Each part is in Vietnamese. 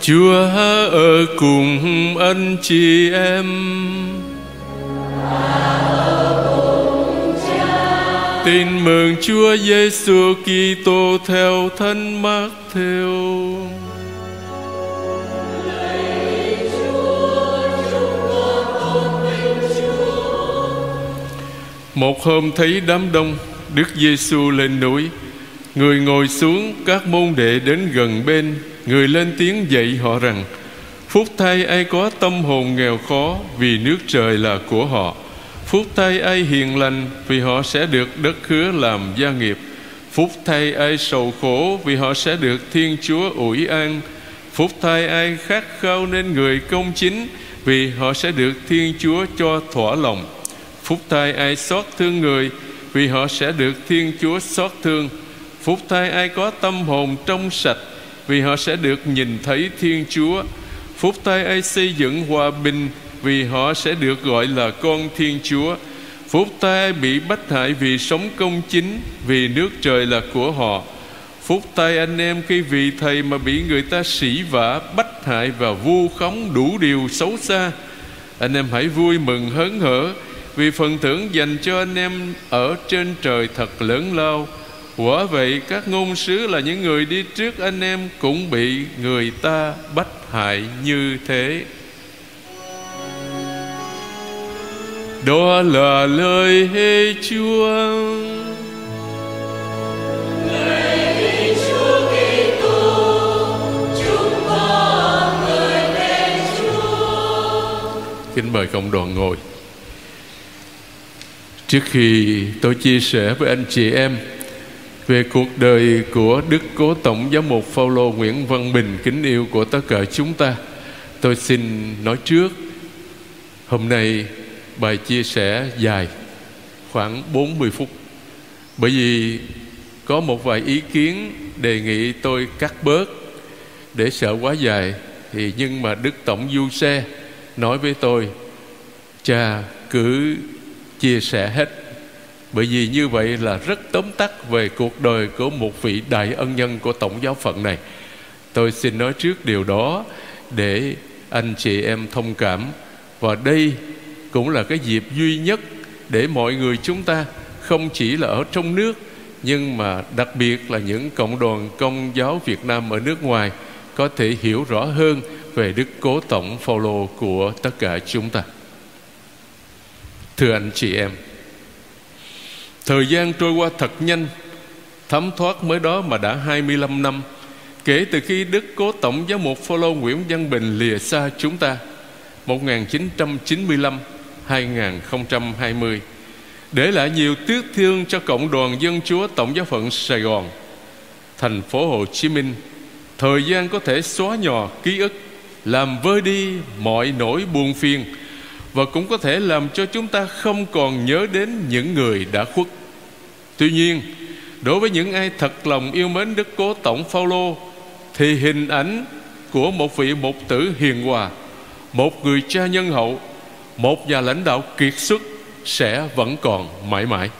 Chúa ở cùng anh chị em. Tin mừng Chúa Giêsu Kitô theo thân mắc theo. Một hôm thấy đám đông, Đức Giêsu lên núi. Người ngồi xuống các môn đệ đến gần bên. Người lên tiếng dạy họ rằng, Phúc thay ai có tâm hồn nghèo khó Vì nước trời là của họ. Phúc thay ai hiền lành Vì họ sẽ được đất hứa làm gia nghiệp. Phúc thay ai sầu khổ Vì họ sẽ được Thiên Chúa ủi an. Phúc thay ai khát khao nên người công chính Vì họ sẽ được Thiên Chúa cho thỏa lòng. Phúc thay ai xót thương người Vì họ sẽ được Thiên Chúa xót thương. Phúc thay ai có tâm hồn trong sạch vì họ sẽ được nhìn thấy Thiên Chúa. Phúc thay ai xây dựng hòa bình, Vì họ sẽ được gọi là con Thiên Chúa. Phúc thay ai bị bách hại vì sống công chính, Vì nước trời là của họ. Phúc tay anh em khi vì thầy mà bị người ta sỉ vả Bách hại và vu khống đủ điều xấu xa. Anh em hãy vui mừng hớn hở Vì phần thưởng dành cho anh em ở trên trời thật lớn lao. Quả vậy các ngôn sứ là những người đi trước anh em Cũng bị người ta bách hại như thế. Đó là lời hê Chúa. Kính mời cộng đoàn ngồi. Trước khi tôi chia sẻ với anh chị em về cuộc đời của Đức Cố Tổng Giám mục Phaolô Nguyễn Văn Bình, kính yêu của tất cả chúng ta. Tôi xin nói trước hôm nay bài chia sẻ dài, khoảng 40 phút. Bởi vì có một vài ý kiến đề nghị tôi cắt bớt để sợ quá dài thì nhưng mà Đức Tổng Du Xe nói với tôi, cha, cứ chia sẻ hết bởi vì như vậy là rất tóm tắt về cuộc đời của một vị đại ân nhân của tổng giáo phận này tôi xin nói trước điều đó để anh chị em thông cảm và đây cũng là cái dịp duy nhất để mọi người chúng ta không chỉ là ở trong nước nhưng mà đặc biệt là những cộng đoàn công giáo Việt Nam ở nước ngoài có thể hiểu rõ hơn về đức cố tổng Phaolô của tất cả chúng ta. Thưa anh chị em, Thời gian trôi qua thật nhanh. Thấm thoát mới đó mà đã 25 năm. Kể từ khi Đức Cố Tổng Giáo mục Phaolô Nguyễn Văn Bình lìa xa chúng ta 1995-2020 Để lại nhiều tiếc thương cho Cộng đoàn Dân Chúa Tổng giáo phận Sài Gòn, Thành phố Hồ Chí Minh. Thời gian có thể xóa nhòa ký ức, Làm vơi đi mọi nỗi buồn phiền và cũng có thể làm cho chúng ta không còn nhớ đến những người đã khuất. Tuy nhiên, đối với những ai thật lòng yêu mến Đức Cố Tổng Phaolô thì hình ảnh của một vị mục tử hiền hòa, một người cha nhân hậu, một nhà lãnh đạo kiệt xuất sẽ vẫn còn mãi mãi.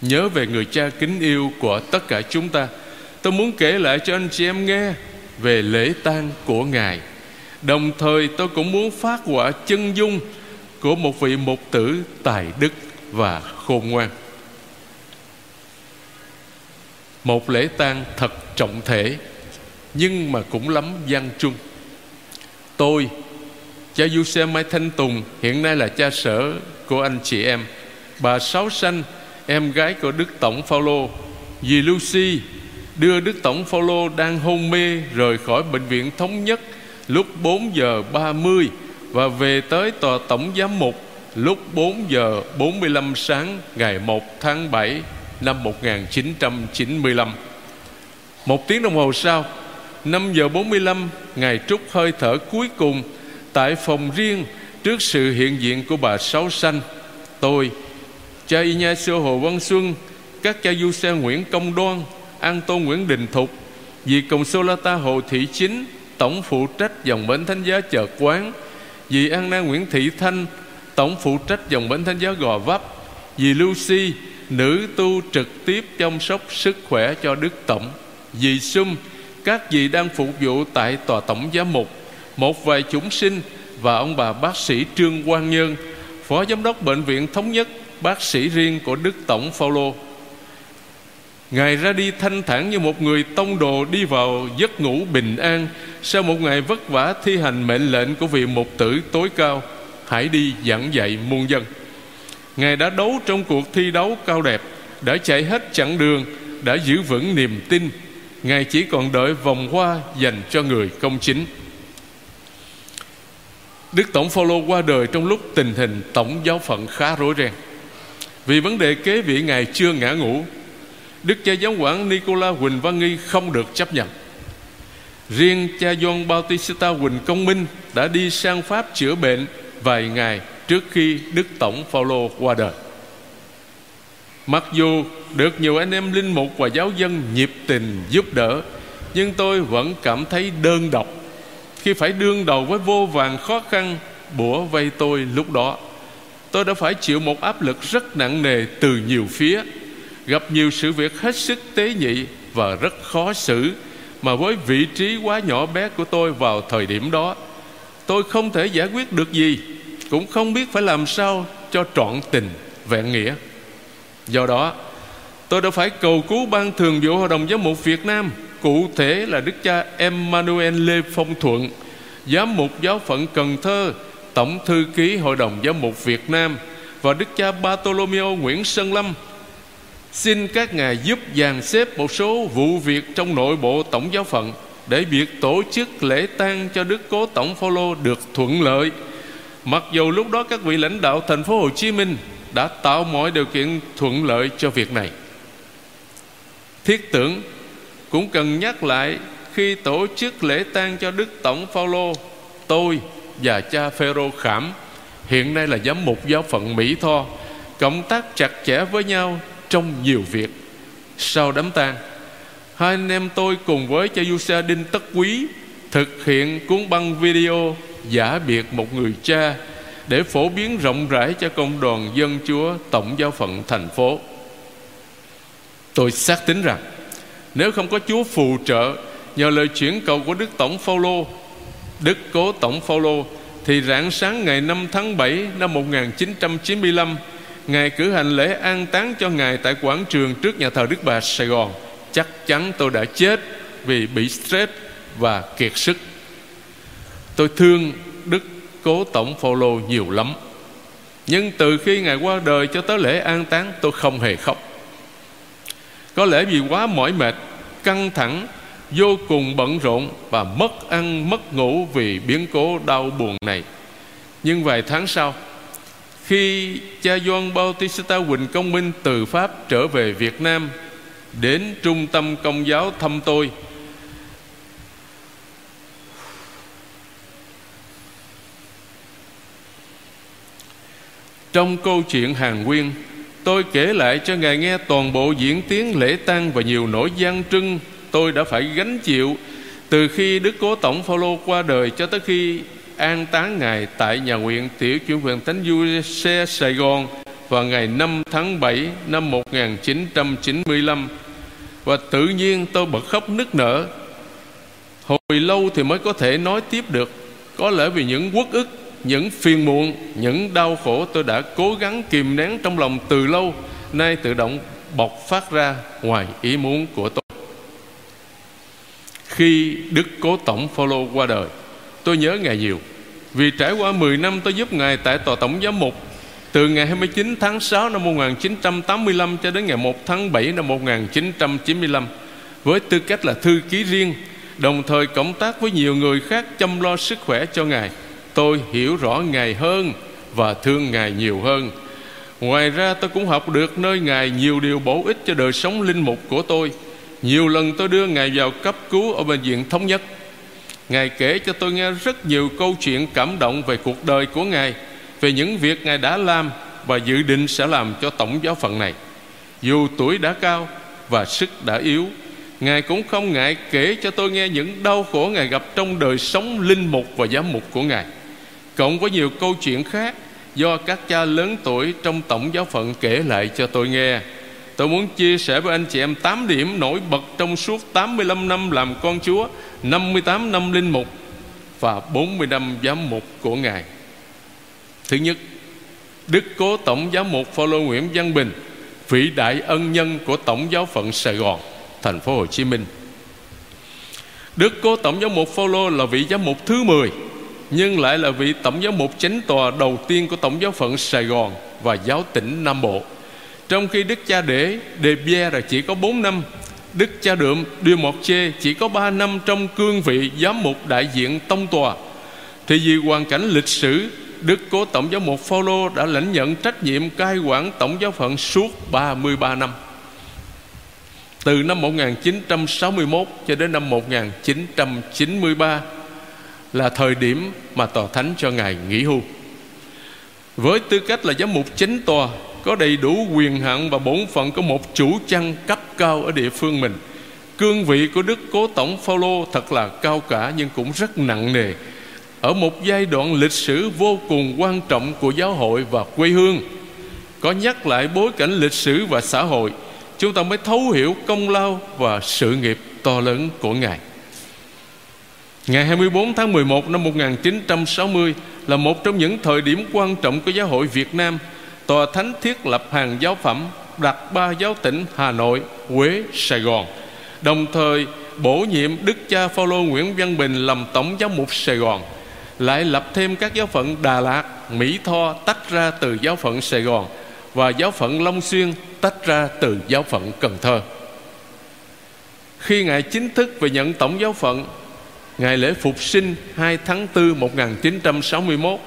Nhớ về người cha kính yêu của tất cả chúng ta, tôi muốn kể lại cho anh chị em nghe về lễ tang của Ngài Đồng thời tôi cũng muốn phát quả chân dung Của một vị mục tử tài đức và khôn ngoan. Một lễ tang thật trọng thể, Nhưng mà cũng lắm gian trung Tôi, Cha Du Xe Mai Thanh Tùng, Hiện nay là cha sở của anh chị em, Bà Sáu Sanh, Em gái của Đức Tổng Phaolô Dì Lucy Đưa Đức Tổng Phaolô đang hôn mê Rời khỏi bệnh viện thống nhất lúc 4 giờ 30 và về tới tòa tổng giám mục lúc 4 giờ 45 sáng ngày 1 tháng 7 năm 1995. Một tiếng đồng hồ sau, 5 giờ 45 ngày trút hơi thở cuối cùng tại phòng riêng trước sự hiện diện của bà Sáu Sanh, tôi, cha Ignacio Hồ Văn Xuân, các cha du xe Nguyễn Công Đoan, An Tô Nguyễn Đình Thục, vị Cộng Sô La Ta Hồ Thị Chính, tổng phụ trách dòng bến thánh giá chợ quán. Dì An Na Nguyễn Thị Thanh, tổng phụ trách dòng bến thánh giá Gò Vấp. Dì Lucy, nữ tu trực tiếp chăm sóc sức khỏe cho Đức Tổng. Dì Sum, các vị đang phục vụ tại tòa tổng giám mục. Một vài chúng sinh và ông bà bác sĩ Trương Quang Nhân phó giám đốc bệnh viện thống nhất, bác sĩ riêng của Đức Tổng Phaolô. Ngài ra đi thanh thản như một người tông đồ đi vào giấc ngủ bình an. Sau một ngày vất vả thi hành mệnh lệnh của vị mục tử tối cao, Hãy đi giảng dạy muôn dân. Ngài đã đấu trong cuộc thi đấu cao đẹp, Đã chạy hết chặng đường, Đã giữ vững niềm tin. Ngài chỉ còn đợi vòng hoa dành cho người công chính. Đức Tổng Phaolô qua đời trong lúc tình hình tổng giáo phận khá rối ren. Vì vấn đề kế vị Ngài chưa ngã ngủ Đức cha giáo quản Nicola Huỳnh Văn Nghi không được chấp nhận Riêng cha John Bautista Huỳnh Công Minh đã đi sang Pháp chữa bệnh vài ngày trước khi Đức Tổng Phaolô qua đời. Mặc dù được nhiều anh em linh mục và giáo dân nhiệt tình giúp đỡ, nhưng tôi vẫn cảm thấy đơn độc khi phải đương đầu với vô vàng khó khăn bủa vây tôi lúc đó. Tôi đã phải chịu một áp lực rất nặng nề từ nhiều phía gặp nhiều sự việc hết sức tế nhị và rất khó xử, mà với vị trí quá nhỏ bé của tôi vào thời điểm đó, tôi không thể giải quyết được gì, cũng không biết phải làm sao cho trọn tình, vẹn nghĩa. Do đó, tôi đã phải cầu cứu ban thường vụ hội đồng giám mục việt nam, cụ thể là đức cha emmanuel lê phong thuận, giám mục giáo phận cần thơ, tổng thư ký hội đồng giám mục việt nam và đức cha bartolomeo nguyễn sơn lâm Xin các ngài giúp dàn xếp một số vụ việc trong nội bộ tổng giáo phận để việc tổ chức lễ tang cho Đức Cố Tổng Phaolô được thuận lợi. Mặc dù lúc đó các vị lãnh đạo thành phố Hồ Chí Minh đã tạo mọi điều kiện thuận lợi cho việc này. Thiết tưởng cũng cần nhắc lại khi tổ chức lễ tang cho Đức Tổng Phaolô, tôi và cha Phêrô Khảm hiện nay là giám mục giáo phận Mỹ Tho cộng tác chặt chẽ với nhau trong nhiều việc. Sau đám tang, hai anh em tôi cùng với cha Yusa Đinh Tất Quý thực hiện cuốn băng video giả biệt một người cha để phổ biến rộng rãi cho công đoàn dân chúa tổng giáo phận thành phố. Tôi xác tín rằng, nếu không có chúa phù trợ nhờ lời chuyển cầu của đức tổng phaolô, đức cố tổng phaolô, thì rạng sáng ngày 5 tháng 7 năm 1995 Ngài cử hành lễ an táng cho Ngài tại quảng trường trước nhà thờ Đức Bà Sài Gòn. Chắc chắn tôi đã chết vì bị stress và kiệt sức. Tôi thương Đức Cố Tổng Phaolô nhiều lắm. Nhưng từ khi Ngài qua đời cho tới lễ an táng tôi không hề khóc. Có lẽ vì quá mỏi mệt, căng thẳng, vô cùng bận rộn Và mất ăn mất ngủ vì biến cố đau buồn này. Nhưng vài tháng sau khi cha Doan Bautista Quỳnh Công Minh từ Pháp trở về Việt Nam Đến trung tâm công giáo thăm tôi, Trong câu chuyện Hàn nguyên, Tôi kể lại cho Ngài nghe toàn bộ diễn tiến lễ tang Và nhiều nỗi gian trưng tôi đã phải gánh chịu Từ khi Đức Cố Tổng Phaolô qua đời Cho tới khi an táng Ngài tại nhà nguyện Tiểu Chủ quyền Thánh Du Xe Sài Gòn vào ngày 5 tháng 7 năm 1995 và tự nhiên tôi bật khóc nức nở. Hồi lâu thì mới có thể nói tiếp được, có lẽ vì những uất ức, những phiền muộn, những đau khổ tôi đã cố gắng kìm nén trong lòng từ lâu, nay tự động bộc phát ra ngoài ý muốn của tôi. Khi đức cố tổng Phaolô qua đời tôi nhớ Ngài nhiều. Vì trải qua 10 năm tôi giúp Ngài tại Tòa Tổng Giám Mục, Từ ngày 29 tháng 6 năm 1985 cho đến ngày 1 tháng 7 năm 1995 Với tư cách là thư ký riêng, Đồng thời cộng tác với nhiều người khác chăm lo sức khỏe cho Ngài, Tôi hiểu rõ Ngài hơn và thương Ngài nhiều hơn. Ngoài ra tôi cũng học được nơi Ngài nhiều điều bổ ích cho đời sống linh mục của tôi. Nhiều lần tôi đưa Ngài vào cấp cứu ở bệnh viện Thống Nhất. Ngài kể cho tôi nghe rất nhiều câu chuyện cảm động về cuộc đời của Ngài, Về những việc Ngài đã làm và dự định sẽ làm cho tổng giáo phận này. Dù tuổi đã cao và sức đã yếu, Ngài cũng không ngại kể cho tôi nghe những đau khổ Ngài gặp trong đời sống linh mục và giám mục của Ngài. Cộng với nhiều câu chuyện khác do các cha lớn tuổi trong tổng giáo phận kể lại cho tôi nghe, Tôi muốn chia sẻ với anh chị em 8 điểm nổi bật trong suốt 85 năm làm con Chúa 58 năm linh mục Và 40 năm giám mục của Ngài. Thứ nhất, Đức Cố Tổng Giám mục Phaolô Nguyễn Văn Bình, Vị đại ân nhân của Tổng giáo phận Sài Gòn, Thành phố Hồ Chí Minh. Đức Cố Tổng giám mục Phaolô là vị giám mục thứ 10 Nhưng lại là vị tổng giám mục chánh tòa đầu tiên của Tổng giáo phận Sài Gòn Và giáo tỉnh Nam Bộ. Trong khi Đức cha Đế Đề Bia là chỉ có 4 năm Đức cha Đượm Đưa Một Chê chỉ có 3 năm trong cương vị giám mục đại diện tông tòa Thì vì hoàn cảnh lịch sử, Đức Cố Tổng giáo mục Phaolô đã lãnh nhận trách nhiệm cai quản tổng giáo phận suốt 33 năm từ năm 1961 cho đến năm 1993 là thời điểm mà tòa thánh cho ngài nghỉ hưu. Với tư cách là giám mục chính tòa có đầy đủ quyền hạn và bổn phận của một chủ chăn cấp cao ở địa phương mình. Cương vị của Đức Cố Tổng Phaolô thật là cao cả nhưng cũng rất nặng nề ở một giai đoạn lịch sử vô cùng quan trọng của giáo hội và quê hương. Có nhắc lại bối cảnh lịch sử và xã hội, chúng ta mới thấu hiểu công lao và sự nghiệp to lớn của Ngài. Ngày 24 tháng 11 năm 1960 là một trong những thời điểm quan trọng của giáo hội Việt Nam. Tòa Thánh thiết lập hàng giáo phẩm đặt ba giáo tỉnh Hà Nội, Huế, Sài Gòn. Đồng thời bổ nhiệm Đức cha Phaolô Nguyễn Văn Bình làm tổng giáo mục Sài Gòn. Lại lập thêm các giáo phận Đà Lạt, Mỹ Tho tách ra từ giáo phận Sài Gòn và giáo phận Long Xuyên tách ra từ giáo phận Cần Thơ. Khi Ngài chính thức về nhận tổng giáo phận Ngày lễ phục sinh 2 tháng 4 1961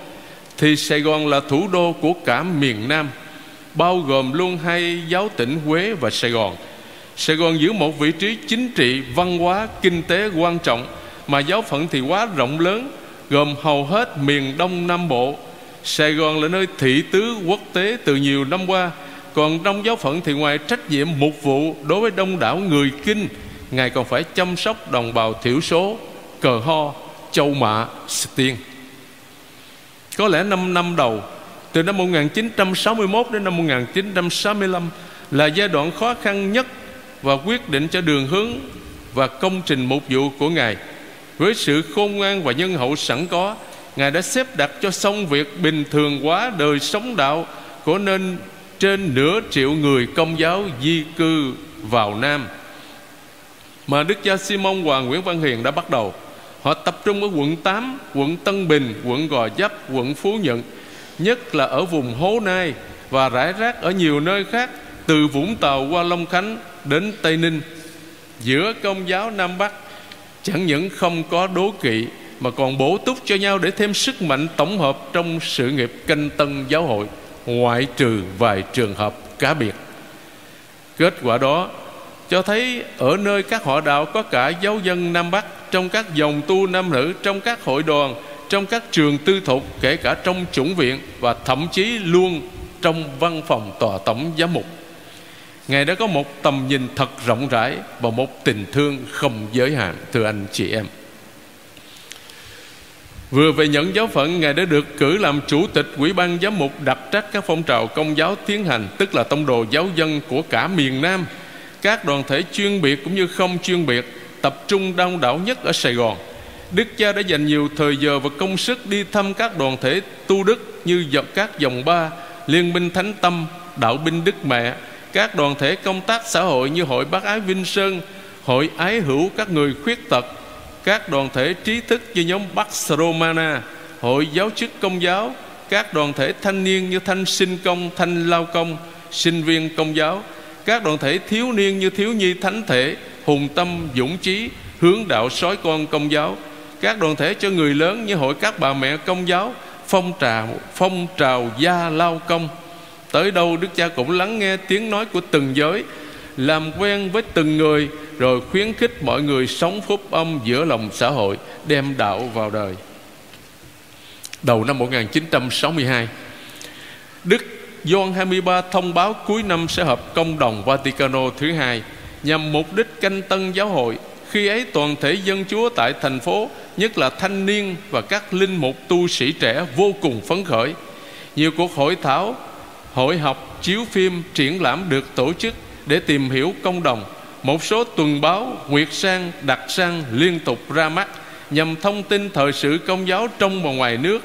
thì Sài Gòn là thủ đô của cả miền Nam Bao gồm luôn hai giáo tỉnh Huế và Sài Gòn. Sài Gòn giữ một vị trí chính trị, văn hóa, kinh tế quan trọng Mà giáo phận thì quá rộng lớn Gồm hầu hết miền Đông Nam Bộ. Sài Gòn là nơi thị tứ quốc tế từ nhiều năm qua Còn trong giáo phận thì ngoài trách nhiệm mục vụ Đối với đông đảo người kinh Ngài còn phải chăm sóc đồng bào thiểu số Cờ ho, châu mạ, tiên. Có lẽ năm năm đầu, Từ năm 1961 đến năm 1965 Là giai đoạn khó khăn nhất Và quyết định cho đường hướng Và công trình mục vụ của Ngài Với sự khôn ngoan và nhân hậu sẵn có, Ngài đã xếp đặt cho xong việc bình thường hóa đời sống đạo của nên trên nửa triệu người công giáo di cư vào Nam mà Đức cha Simon Hoàng Nguyễn Văn Hiền đã bắt đầu. Họ tập trung ở quận 8, quận Tân Bình, quận Gò Vấp, quận Phú Nhuận, nhất là ở vùng Hố Nai và rải rác ở nhiều nơi khác từ Vũng Tàu qua Long Khánh đến Tây Ninh. Giữa công giáo Nam Bắc chẳng những không có đố kỵ mà còn bổ túc cho nhau để thêm sức mạnh tổng hợp trong sự nghiệp canh tân giáo hội ngoại trừ vài trường hợp cá biệt kết quả đó cho thấy ở nơi các họ đạo có cả giáo dân Nam Bắc, trong các dòng tu nam nữ, trong các hội đoàn, trong các trường tư thục, kể cả trong chủng viện và thậm chí luôn trong văn phòng tòa tổng giám mục. Ngài đã có một tầm nhìn thật rộng rãi và một tình thương không giới hạn, thưa anh chị em. Vừa về nhận giáo phận, Ngài đã được cử làm chủ tịch Ủy ban giám mục đặc trách các phong trào công giáo tiến hành, Tức là tông đồ giáo dân của cả miền Nam. Các đoàn thể chuyên biệt cũng như không chuyên biệt Tập trung đông đảo nhất ở Sài Gòn. Đức cha đã dành nhiều thời giờ và công sức đi thăm các đoàn thể tu đức Như các dòng ba, Liên minh Thánh Tâm, Đạo binh Đức Mẹ Các đoàn thể công tác xã hội như Hội Bác Ái Vinh Sơn Hội Ái Hữu các người khuyết tật các đoàn thể trí thức như nhóm Pax Romana, Hội Giáo chức Công giáo, các đoàn thể thanh niên như Thanh Sinh Công, Thanh Lao Công, sinh viên Công giáo, các đoàn thể thiếu niên như Thiếu Nhi Thánh Thể, Hùng Tâm, Dũng trí Hướng Đạo Sói Con Công giáo, các đoàn thể cho người lớn như Hội các bà mẹ Công giáo, phong trào phong trào gia lao công. Tới đâu đức cha cũng lắng nghe tiếng nói của từng giới làm quen với từng người rồi khuyến khích mọi người sống phúc âm giữa lòng xã hội đem đạo vào đời. Đầu năm 1962 Đức Gioan 23 thông báo cuối năm sẽ họp công đồng Vaticano thứ hai nhằm mục đích canh tân giáo hội. Khi ấy, toàn thể dân chúa tại thành phố, nhất là thanh niên và các linh mục tu sĩ trẻ vô cùng phấn khởi. Nhiều cuộc hội thảo, hội học chiếu phim, triển lãm được tổ chức để tìm hiểu công đồng. Một số tuần báo, nguyệt sang, đặc sang liên tục ra mắt nhằm thông tin thời sự công giáo trong và ngoài nước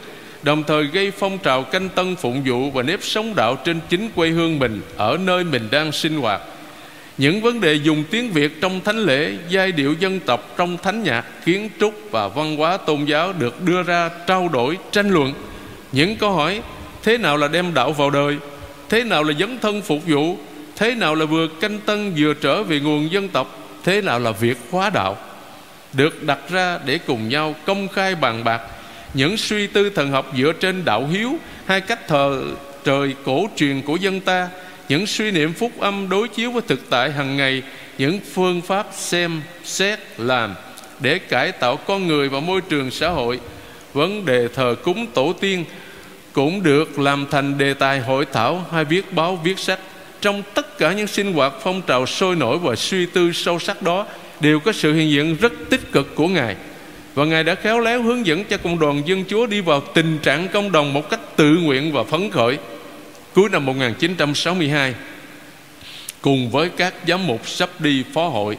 đồng thời gây phong trào canh tân phụng vụ và nếp sống đạo trên chính quê hương mình ở nơi mình đang sinh hoạt. Những vấn đề dùng tiếng Việt trong thánh lễ, giai điệu dân tộc trong thánh nhạc, kiến trúc và văn hóa tôn giáo được đưa ra trao đổi, tranh luận. Những câu hỏi thế nào là đem đạo vào đời, thế nào là dấn thân phục vụ, thế nào là vừa canh tân vừa trở về nguồn dân tộc, thế nào là việc hóa đạo? Được đặt ra để cùng nhau công khai bàn bạc những suy tư thần học dựa trên đạo hiếu hai cách thờ trời cổ truyền của dân ta, những suy niệm phúc âm đối chiếu với thực tại hàng ngày, những phương pháp xem, xét, làm để cải tạo con người và môi trường xã hội. Vấn đề thờ cúng tổ tiên cũng được làm thành đề tài hội thảo hay viết báo, viết sách. Trong tất cả những sinh hoạt phong trào sôi nổi và suy tư sâu sắc đó, đều có sự hiện diện rất tích cực của ngài và ngài đã khéo léo hướng dẫn cho cộng đoàn dân chúa đi vào tình trạng công đồng một cách tự nguyện và phấn khởi. Cuối năm 1962 cùng với các giám mục sắp đi phó hội,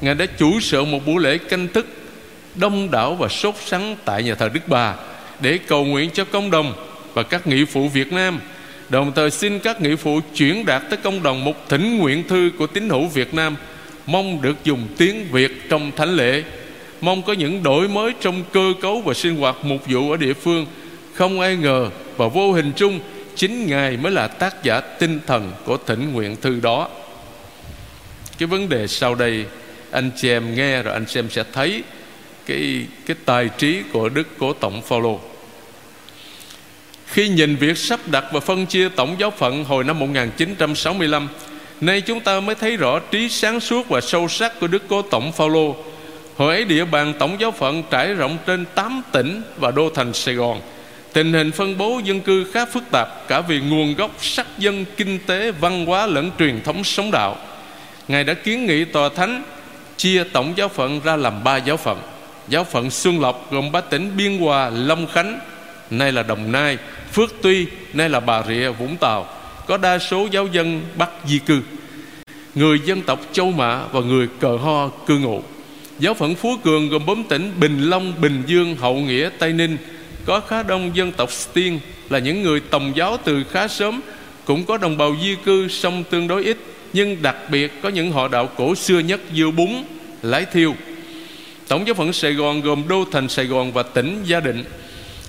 ngài đã chủ sự một buổi lễ canh thức, đông đảo và sốt sắng tại nhà thờ Đức Bà để cầu nguyện cho công đồng và các nghị phụ Việt Nam. Đồng thời xin các nghị phụ chuyển đạt tới công đồng một thỉnh nguyện thư của tín hữu Việt Nam, mong được dùng tiếng Việt trong thánh lễ mong có những đổi mới trong cơ cấu và sinh hoạt mục vụ ở địa phương không ai ngờ và vô hình chung, chính ngài mới là tác giả tinh thần của thỉnh nguyện thư đó cái vấn đề sau đây, anh chị em nghe rồi anh chị em sẽ thấy cái cái tài trí của đức cố tổng phaolô khi nhìn việc sắp đặt và phân chia tổng giáo phận hồi năm 1965 Nay chúng ta mới thấy rõ trí sáng suốt và sâu sắc của Đức Cố Tổng Phaolô. Hồi ấy địa bàn tổng giáo phận trải rộng trên 8 tỉnh và đô thành Sài Gòn. Tình hình phân bố dân cư khá phức tạp cả vì nguồn gốc sắc dân, kinh tế, văn hóa lẫn truyền thống sống đạo. Ngài đã kiến nghị tòa thánh chia tổng giáo phận ra làm ba giáo phận. Giáo phận Xuân Lộc gồm ba tỉnh Biên Hòa, Long Khánh, nay là Đồng Nai, Phước Tuy, nay là Bà Rịa, Vũng Tàu có đa số giáo dân Bắc di cư người dân tộc Châu Mã và người Cờ Ho cư ngụ giáo phận Phú Cường gồm bốn tỉnh Bình Long, Bình Dương, Hậu Nghĩa, Tây Ninh. Có khá đông dân tộc Tiên là những người tòng giáo từ khá sớm cũng có đồng bào di cư song tương đối ít nhưng đặc biệt có những họ đạo cổ xưa nhất như bún, lái thiêu. Tổng giáo phận Sài Gòn gồm đô thành Sài Gòn và tỉnh Gia Định.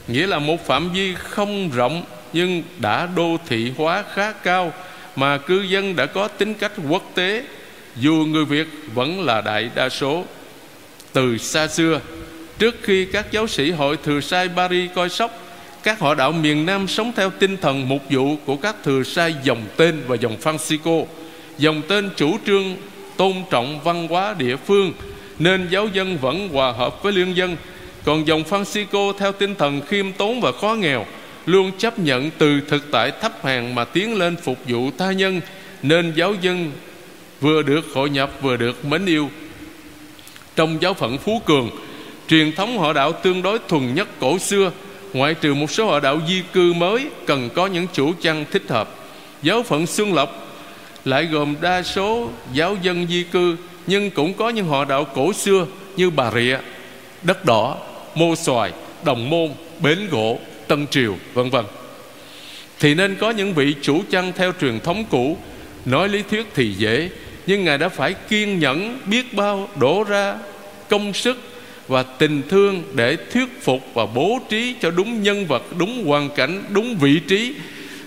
Nghĩa là một phạm vi không rộng nhưng đã đô thị hóa khá cao mà cư dân đã có tính cách quốc tế. Dù người Việt vẫn là đại đa số từ xa xưa. Trước khi các giáo sĩ hội thừa sai Paris coi sóc, các họ đạo miền Nam sống theo tinh thần mục vụ của các thừa sai dòng tên và dòng Francisco. Dòng tên chủ trương, tôn trọng văn hóa địa phương, nên giáo dân vẫn hòa hợp với liên dân. Còn dòng Francisco theo tinh thần khiêm tốn và khó nghèo, luôn chấp nhận từ thực tại thấp hèn mà tiến lên phục vụ tha nhân, nên giáo dân vừa được hội nhập, vừa được mến yêu trong giáo phận phú cường. Truyền thống họ đạo tương đối thuần nhất cổ xưa, ngoại trừ một số họ đạo di cư mới cần có những chủ trăng thích hợp. Giáo phận xuân lộc lại gồm đa số giáo dân di cư, nhưng cũng có những họ đạo cổ xưa như bà rịa, đất đỏ, mô xoài, đồng môn, bến gỗ, Tân Triều, vân vân. Thì nên có những vị chủ chăn theo truyền thống cũ. Nói lý thuyết thì dễ nhưng ngài đã phải kiên nhẫn biết bao đổ ra công sức và tình thương để thuyết phục và bố trí cho đúng nhân vật, đúng hoàn cảnh, đúng vị trí.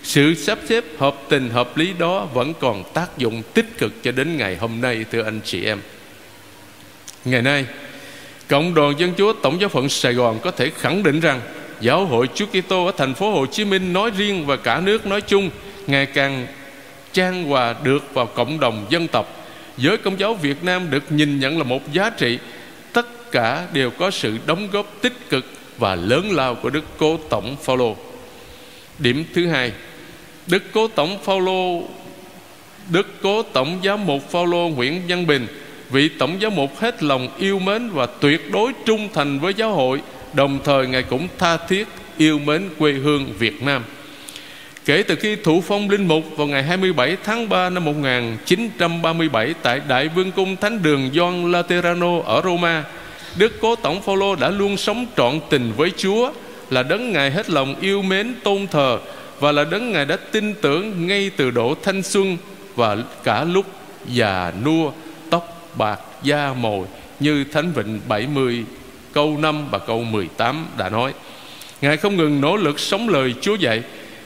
Sự sắp xếp hợp tình hợp lý đó vẫn còn tác dụng tích cực cho đến ngày hôm nay, thưa anh chị em. Ngày nay, cộng đoàn dân chúa tổng giáo phận sài gòn có thể khẳng định rằng giáo hội Chúa Kitô ở thành phố Hồ Chí Minh nói riêng và cả nước nói chung ngày càng trang hòa được vào cộng đồng dân tộc. Giới công giáo Việt Nam được nhìn nhận là một giá trị tất cả đều có sự đóng góp tích cực và lớn lao của Đức Cố Tổng Phaolô. Điểm thứ hai, Đức Cố Tổng Phaolô Đức Cố Tổng Giám mục Phaolô Nguyễn Văn Bình vị tổng giám mục hết lòng yêu mến và tuyệt đối trung thành với giáo hội đồng thời ngài cũng tha thiết yêu mến quê hương Việt Nam Kể từ khi thụ phong linh mục vào ngày 27 tháng 3 năm 1937 tại Đại Vương cung Thánh đường Gioan Laterano ở Roma, Đức Cố Tổng Phaolô đã luôn sống trọn tình với Chúa, là đấng ngài hết lòng yêu mến tôn thờ và là đấng ngài đã tin tưởng ngay từ độ thanh xuân và cả lúc già nua, tóc bạc da mồi như Thánh Vịnh 70 câu 5 và câu 18 đã nói. Ngài không ngừng nỗ lực sống lời Chúa dạy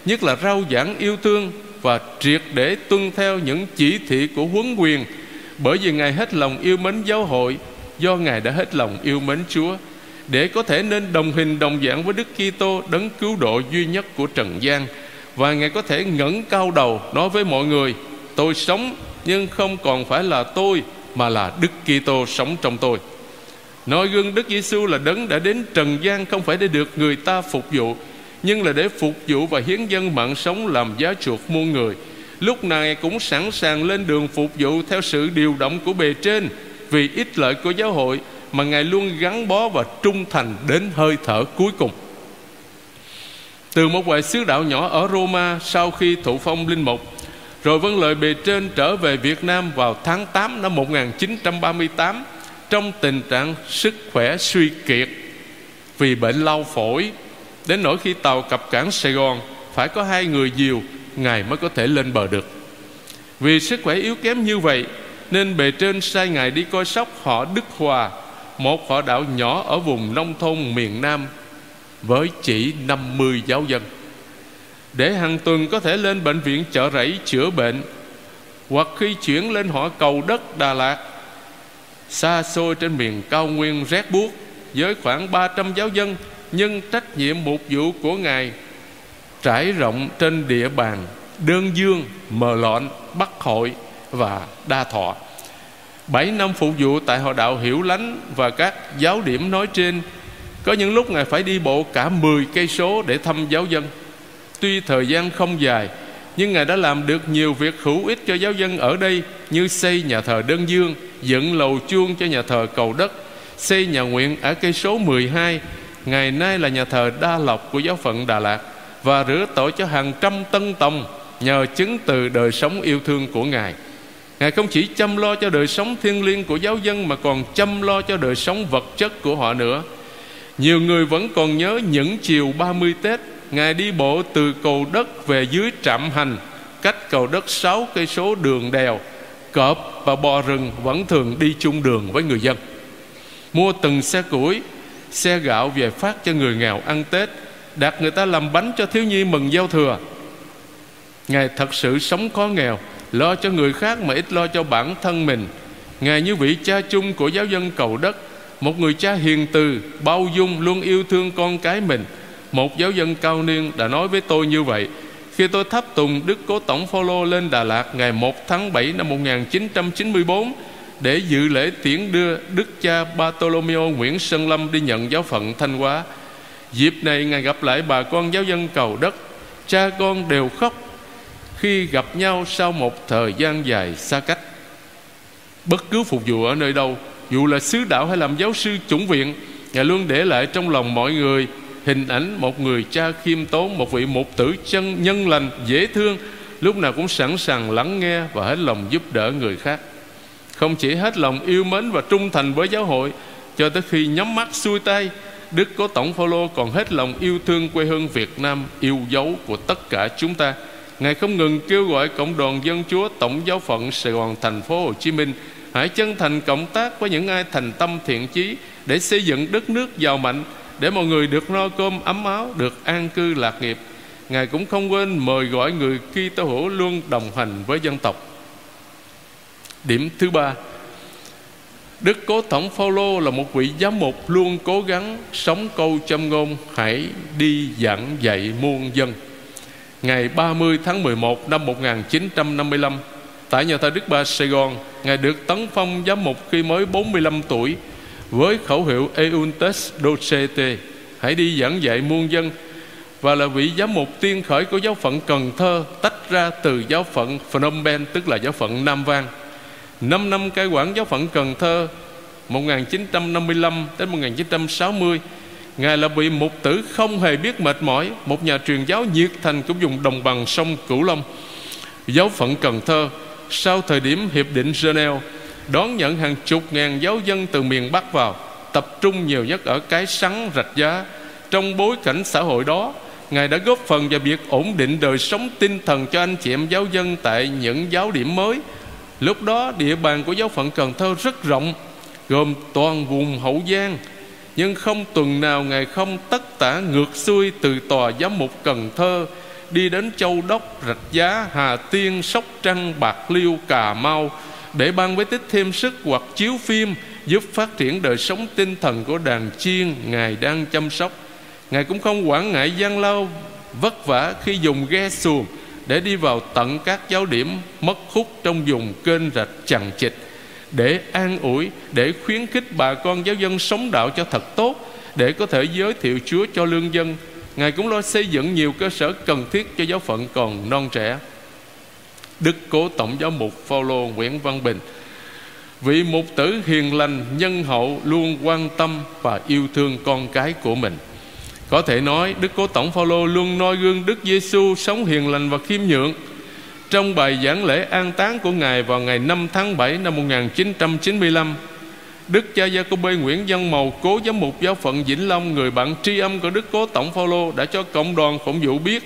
nhất là rao giảng yêu thương và triệt để tuân theo những chỉ thị của huấn quyền. Bởi vì ngài hết lòng yêu mến giáo hội, do ngài đã hết lòng yêu mến Chúa, để có thể nên đồng hình đồng dạng với Đức Kitô đấng cứu độ duy nhất của trần gian. Và ngài có thể ngẩng cao đầu nói với mọi người, tôi sống, nhưng không còn phải là tôi, mà là Đức Kitô sống trong tôi. Nói gương Đức Giêsu là đấng đã đến trần gian không phải để được người ta phục vụ nhưng là để phục vụ và hiến dân mạng sống làm giá chuộc muôn người. Lúc này cũng sẵn sàng lên đường phục vụ theo sự điều động của bề trên, vì ích lợi của giáo hội mà ngài luôn gắn bó và trung thành đến hơi thở cuối cùng. Từ một vài sứ đạo nhỏ ở Roma sau khi thụ phong linh mục, rồi vâng lời bề trên trở về Việt Nam vào tháng 8 năm 1938 trong tình trạng sức khỏe suy kiệt vì bệnh lao phổi Đến nỗi khi tàu cập cảng Sài Gòn, Phải có hai người diều Ngài mới có thể lên bờ được. Vì sức khỏe yếu kém như vậy, Nên bề trên sai Ngài đi coi sóc họ Đức Hòa, Một họ đạo nhỏ ở vùng nông thôn miền Nam, Với chỉ 50 giáo dân. Để hàng tuần có thể lên bệnh viện chợ rẫy chữa bệnh, Hoặc khi chuyển lên họ cầu đất Đà Lạt, Xa xôi trên miền cao nguyên rét buốt, Với khoảng 300 giáo dân nhưng trách nhiệm mục vụ của ngài trải rộng trên địa bàn đơn dương, mờ lọn bắc hội và đa thọ. Bảy năm phục vụ tại hội đạo hiểu lánh và các giáo điểm nói trên, có những lúc ngài phải đi bộ cả 10 cây số để thăm giáo dân. Tuy thời gian không dài, nhưng ngài đã làm được nhiều việc hữu ích cho giáo dân ở đây, như xây nhà thờ đơn dương, dựng lầu chuông cho nhà thờ cầu đất, xây nhà nguyện ở cây số 12 ngày nay là nhà thờ đa lộc của giáo phận Đà Lạt và rửa tội cho hàng trăm tân tông nhờ chứng từ đời sống yêu thương của Ngài. Ngài không chỉ chăm lo cho đời sống thiêng liêng của giáo dân mà còn chăm lo cho đời sống vật chất của họ nữa. Nhiều người vẫn còn nhớ những chiều 30 Tết, Ngài đi bộ từ cầu đất về dưới trạm hành, cách cầu đất 6 cây số đường đèo, cọp và bò rừng vẫn thường đi chung đường với người dân. Mua từng xe củi xe gạo về phát cho người nghèo ăn Tết, đặt người ta làm bánh cho thiếu nhi mừng giao thừa. Ngài thật sự sống có nghèo, Lo cho người khác mà ít lo cho bản thân mình. Ngài như vị cha chung của giáo dân cầu đất, Một người cha hiền từ, Bao dung, luôn yêu thương con cái mình. Một giáo dân cao niên đã nói với tôi như vậy, Khi tôi thắp tùng Đức Cố Tổng Phaolô lên Đà Lạt Ngày 1 tháng 7 năm 1994 để dự lễ tiễn đưa Đức cha Bartolomeo Nguyễn Sơn Lâm đi nhận giáo phận Thanh Hóa. Dịp này Ngài gặp lại bà con giáo dân cầu đất, cha con đều khóc khi gặp nhau sau một thời gian dài xa cách. Bất cứ phục vụ ở nơi đâu, dù là sứ đạo hay làm giáo sư chủng viện, Ngài luôn để lại trong lòng mọi người hình ảnh một người cha khiêm tốn, một vị mục tử chân nhân lành, dễ thương, lúc nào cũng sẵn sàng lắng nghe và hết lòng giúp đỡ người khác. Không chỉ hết lòng yêu mến và trung thành với giáo hội, Cho tới khi nhắm mắt xuôi tay, Đức có Tổng Phaolô còn hết lòng yêu thương quê hương Việt Nam, Yêu dấu của tất cả chúng ta. Ngài không ngừng kêu gọi cộng đoàn dân chúa Tổng giáo phận Sài Gòn, thành phố Hồ Chí Minh Hãy chân thành cộng tác với những ai thành tâm thiện chí Để xây dựng đất nước giàu mạnh, Để mọi người được no cơm ấm áo, Được an cư lạc nghiệp. Ngài cũng không quên mời gọi người Kitô hữu luôn đồng hành với dân tộc. Điểm thứ ba Đức Cố Tổng Phaolô là một vị giám mục luôn cố gắng sống câu châm ngôn hãy đi giảng dạy muôn dân. Ngày 30 tháng 11 năm 1955 tại nhà thờ Đức Ba Sài Gòn, Ngài được tấn phong giám mục khi mới 45 tuổi với khẩu hiệu Euntes Docete, hãy đi giảng dạy muôn dân và là vị giám mục tiên khởi của giáo phận Cần Thơ tách ra từ giáo phận Phnom Penh tức là giáo phận Nam Vang 5 năm cai quản giáo phận Cần Thơ 1955 đến 1960 Ngài là vị mục tử không hề biết mệt mỏi, Một nhà truyền giáo nhiệt thành cũng dùng đồng bằng sông Cửu Long Giáo phận Cần Thơ, Sau thời điểm Hiệp định Geneva, Đón nhận hàng chục ngàn giáo dân từ miền Bắc vào, Tập trung nhiều nhất ở cái sắn rạch giá Trong bối cảnh xã hội đó, Ngài đã góp phần vào việc ổn định đời sống tinh thần cho anh chị em giáo dân tại những giáo điểm mới. Lúc đó địa bàn của giáo phận Cần Thơ rất rộng, gồm toàn vùng Hậu Giang. Nhưng không tuần nào Ngài không tất tả ngược xuôi từ tòa giám mục Cần Thơ đi đến Châu Đốc, Rạch Giá, Hà Tiên, Sóc Trăng, Bạc Liêu, Cà Mau để ban với tích thêm sức hoặc chiếu phim giúp phát triển đời sống tinh thần của đàn chiên Ngài đang chăm sóc Ngài cũng không quản ngại gian lao vất vả khi dùng ghe xuồng để đi vào tận các giáo điểm mất hút trong vùng kênh rạch chằng chịt để an ủi, để khuyến khích bà con giáo dân sống đạo cho thật tốt để có thể giới thiệu Chúa cho lương dân. Ngài cũng lo xây dựng nhiều cơ sở cần thiết cho giáo phận còn non trẻ. Đức Cố Tổng giáo mục Phaolô Nguyễn Văn Bình Vị mục tử hiền lành, nhân hậu luôn quan tâm và yêu thương con cái của mình có thể nói Đức Cố Tổng Phaolô luôn noi gương Đức Giêsu sống hiền lành và khiêm nhượng. Trong bài giảng lễ an táng của Ngài vào ngày 5 tháng 7 năm 1995, Đức cha Gia Nguyễn Văn Mầu, cố giám mục giáo phận Vĩnh Long, người bạn tri âm của Đức Cố Tổng Phaolô đã cho cộng đoàn phụng vụ biết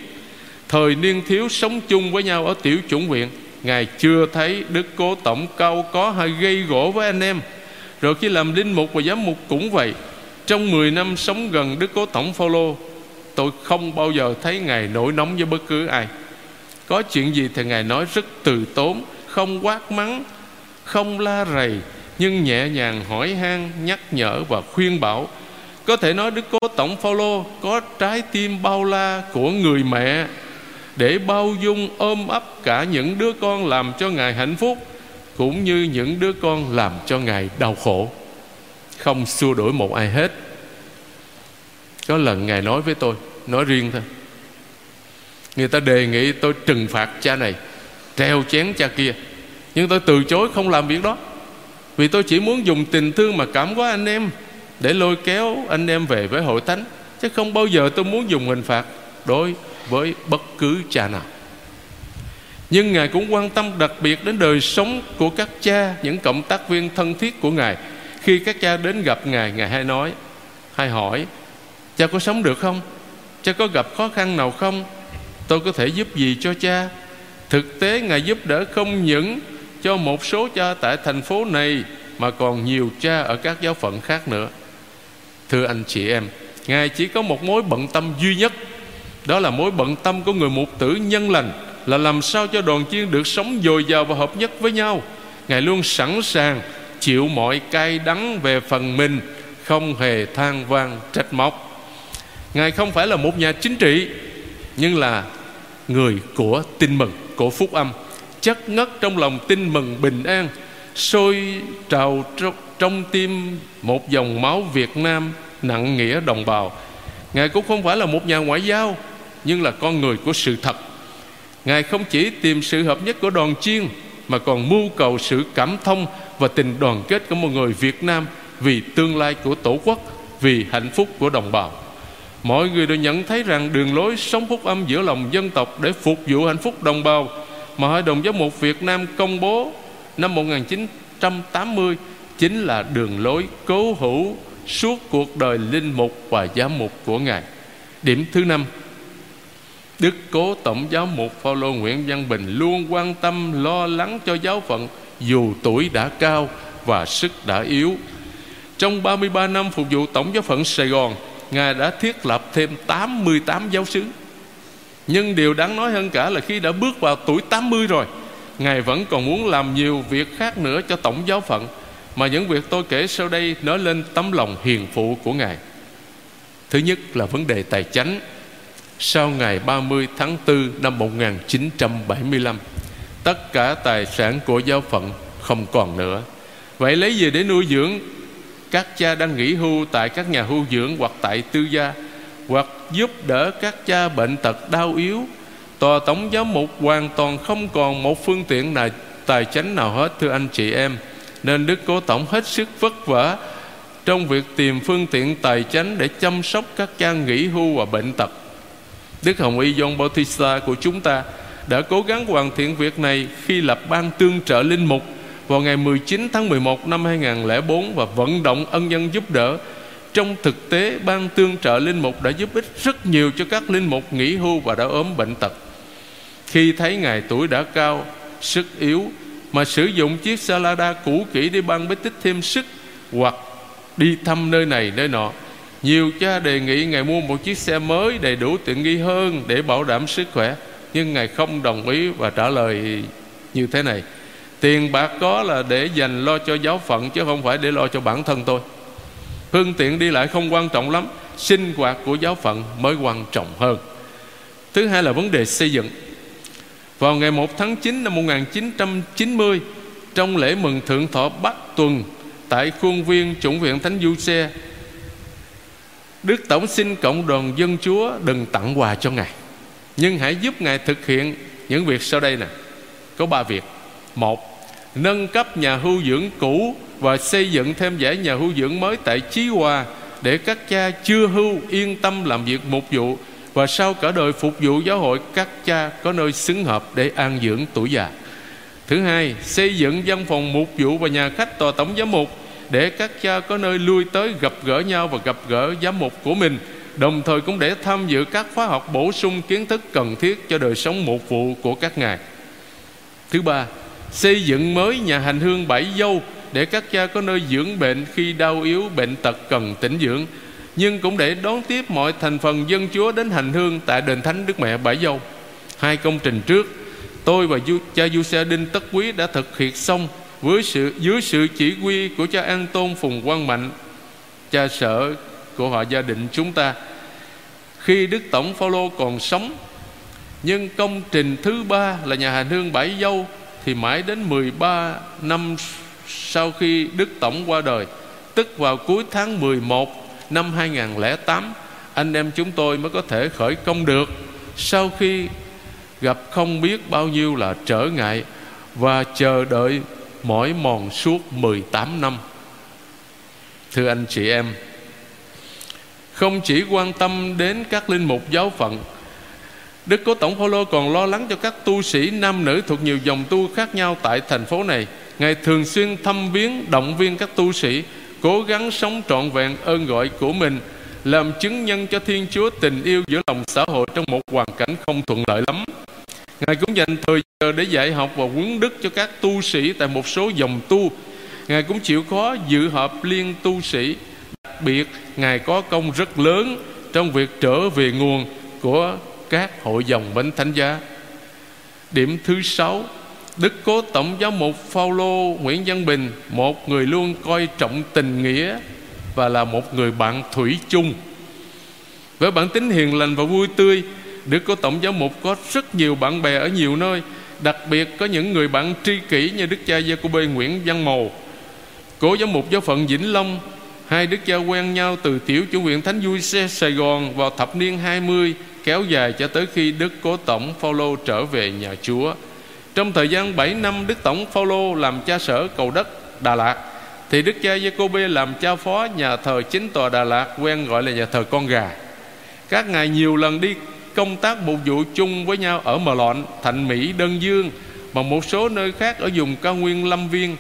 thời niên thiếu sống chung với nhau ở tiểu chủng viện, Ngài chưa thấy Đức Cố Tổng cao có hay gây gỗ với anh em. Rồi khi làm linh mục và giám mục cũng vậy, trong 10 năm sống gần Đức Cố Tổng Phaolô, Tôi không bao giờ thấy Ngài nổi nóng với bất cứ ai. Có chuyện gì thì Ngài nói rất từ tốn, Không quát mắng, Không la rầy, Nhưng nhẹ nhàng hỏi han, Nhắc nhở và khuyên bảo. Có thể nói Đức Cố Tổng Phaolô Có trái tim bao la của người mẹ, Để bao dung ôm ấp cả những đứa con làm cho Ngài hạnh phúc, Cũng như những đứa con làm cho Ngài đau khổ không xua đuổi một ai hết. Có lần ngài nói với tôi, nói riêng thôi. Người ta đề nghị tôi trừng phạt cha này, treo chén cha kia, nhưng tôi từ chối không làm việc đó. Vì tôi chỉ muốn dùng tình thương mà cảm hóa anh em, để lôi kéo anh em về với hội thánh, chứ không bao giờ tôi muốn dùng hình phạt đối với bất cứ cha nào. Nhưng ngài cũng quan tâm đặc biệt đến đời sống của các cha, những cộng tác viên thân thiết của ngài khi các cha đến gặp ngài ngài hay nói, hay hỏi, cha có sống được không? Cha có gặp khó khăn nào không? Tôi có thể giúp gì cho cha? Thực tế, ngài giúp đỡ không những cho một số cha tại thành phố này, mà còn nhiều cha ở các giáo phận khác nữa. Thưa anh chị em, ngài chỉ có một mối bận tâm duy nhất. Đó là mối bận tâm của người mục tử nhân lành, là làm sao cho đoàn chiên được sống dồi dào và hợp nhất với nhau. Ngài luôn sẵn sàng chịu mọi cay đắng về phần mình không hề than vang trách móc. Ngài không phải là một nhà chính trị nhưng là người của tin mừng của phúc âm. Chất ngất trong lòng tin mừng bình an sôi trào trong, trong tim một dòng máu Việt Nam nặng nghĩa đồng bào. Ngài cũng không phải là một nhà ngoại giao Nhưng là con người của sự thật. Ngài không chỉ tìm sự hợp nhất của đoàn chiên Mà còn mưu cầu sự cảm thông và tình đoàn kết của một người Việt Nam vì tương lai của Tổ quốc, vì hạnh phúc của đồng bào. Mọi người đều nhận thấy rằng đường lối sống phúc âm giữa lòng dân tộc để phục vụ hạnh phúc đồng bào mà Hội đồng Giám mục Việt Nam công bố năm 1980 chính là đường lối cố hữu suốt cuộc đời linh mục và giám mục của Ngài. Điểm thứ năm Đức Cố Tổng giáo mục Phaolô Nguyễn Văn Bình luôn quan tâm lo lắng cho giáo phận dù tuổi đã cao và sức đã yếu. Trong 33 năm phục vụ Tổng giáo phận Sài Gòn, Ngài đã thiết lập thêm 88 giáo sứ. Nhưng điều đáng nói hơn cả là khi đã bước vào tuổi 80 rồi, Ngài vẫn còn muốn làm nhiều việc khác nữa cho Tổng giáo phận mà những việc tôi kể sau đây nói lên tấm lòng hiền phụ của Ngài. Thứ nhất là vấn đề tài chánh. Sau ngày 30 tháng 4 năm 1975, tất cả tài sản của giáo phận không còn nữa. Vậy lấy gì để nuôi dưỡng các cha đang nghỉ hưu tại các nhà hưu dưỡng hoặc tại tư gia, hoặc giúp đỡ các cha bệnh tật đau yếu. Tòa tổng giám mục hoàn toàn không còn một phương tiện nào, tài chánh nào hết, thưa anh chị em. Nên đức cố tổng hết sức vất vả trong việc tìm phương tiện tài chánh để chăm sóc các cha nghỉ hưu và bệnh tật. Đức Hồng Y John Bautista của chúng ta đã cố gắng hoàn thiện việc này khi lập ban tương trợ linh mục vào ngày 19 tháng 11 năm 2004 và vận động ân nhân giúp đỡ. Trong thực tế, ban tương trợ linh mục đã giúp ích rất nhiều cho các linh mục nghỉ hưu và đã ốm bệnh tật. Khi thấy ngài tuổi đã cao, sức yếu mà sử dụng chiếc Salada cũ kỹ để ban bích tích thêm sức hoặc đi thăm nơi này nơi nọ nhiều cha đề nghị ngài mua một chiếc xe mới đầy đủ tiện nghi hơn để bảo đảm sức khỏe nhưng ngài không đồng ý và trả lời như thế này. Tiền bạc có là để dành lo cho giáo phận, chứ không phải để lo cho bản thân tôi. Phương tiện đi lại không quan trọng lắm, sinh hoạt của giáo phận mới quan trọng hơn. Thứ hai là vấn đề xây dựng. Vào ngày 1 tháng 9 năm 1990 trong lễ mừng thượng thọ Bắc Tuần tại khuôn viên chủng viện Thánh Du Xe, Đức Tổng xin Cộng đoàn Dân Chúa đừng tặng quà cho Ngài. Nhưng hãy giúp Ngài thực hiện những việc sau đây nè. Có ba việc. Một, Nâng cấp nhà hưu dưỡng cũ Và xây dựng thêm giải nhà hưu dưỡng mới tại Chí Hòa Để các cha chưa hưu yên tâm làm việc mục vụ Và sau cả đời phục vụ giáo hội, Các cha có nơi xứng hợp để an dưỡng tuổi già. Thứ hai, Xây dựng văn phòng mục vụ và nhà khách tòa tổng giám mục để các cha có nơi lui tới gặp gỡ nhau và gặp gỡ giám mục của mình đồng thời cũng để tham dự các khóa học bổ sung kiến thức cần thiết cho đời sống một vụ của các ngài. Thứ ba, xây dựng mới nhà hành hương bảy dâu để các cha có nơi dưỡng bệnh khi đau yếu bệnh tật cần tĩnh dưỡng, nhưng cũng để đón tiếp mọi thành phần dân chúa đến hành hương tại đền thánh đức mẹ bảy dâu. Hai công trình trước, tôi và cha du xe đinh tất quý đã thực hiện xong với sự, dưới sự chỉ huy của cha An Tôn Phùng Quang Mạnh, cha sở của họ, gia đình chúng ta. Khi Đức Tổng Phaolô còn sống, nhưng công trình thứ ba là nhà hành hương Bảy Dâu thì mãi đến 13 năm sau khi Đức Tổng qua đời, tức vào cuối tháng 11 năm 2008 anh em chúng tôi mới có thể khởi công được. Sau khi gặp không biết bao nhiêu là trở ngại và chờ đợi mỏi mòn suốt 18 năm. Thưa anh chị em không chỉ quan tâm đến các linh mục giáo phận Đức Cố Tổng Phaolô còn lo lắng cho các tu sĩ nam nữ thuộc nhiều dòng tu khác nhau tại thành phố này. Ngài thường xuyên thăm viếng, động viên các tu sĩ cố gắng sống trọn vẹn ơn gọi của mình, làm chứng nhân cho Thiên Chúa tình yêu giữa lòng xã hội trong một hoàn cảnh không thuận lợi lắm. Ngài cũng dành thời giờ để dạy học và huấn đức cho các tu sĩ tại một số dòng tu. Ngài cũng chịu khó dự họp liên tu sĩ. Đặc biệt, Ngài có công rất lớn trong việc trở về nguồn của các hội dòng bánh thánh giá. Điểm thứ sáu, Đức Cố Tổng giáo mục Phaolô Nguyễn Văn Bình, một người luôn coi trọng tình nghĩa và là một người bạn thủy chung. Với bản tính hiền lành và vui tươi, Đức cố Tổng giáo mục có rất nhiều bạn bè ở nhiều nơi Đặc biệt có những người bạn tri kỷ như Đức cha Gia Cô Bê Nguyễn Văn Mầu Cố giám mục giáo phận Vĩnh Long Hai đức cha quen nhau từ tiểu chủ viện Thánh Vui Xe Sài Gòn vào thập niên 20 Kéo dài cho tới khi Đức Cố Tổng Phaolô trở về nhà Chúa. Trong thời gian 7 năm Đức Tổng Phaolô làm cha sở cầu đất Đà Lạt Thì Đức cha Gia làm cha phó nhà thờ chính tòa Đà Lạt Quen gọi là nhà thờ con gà. Các ngài nhiều lần đi công tác mục vụ chung với nhau ở Mờ Lọn, Thạnh Mỹ, Đơn Dương và một số nơi khác ở vùng cao nguyên Lâm Viên.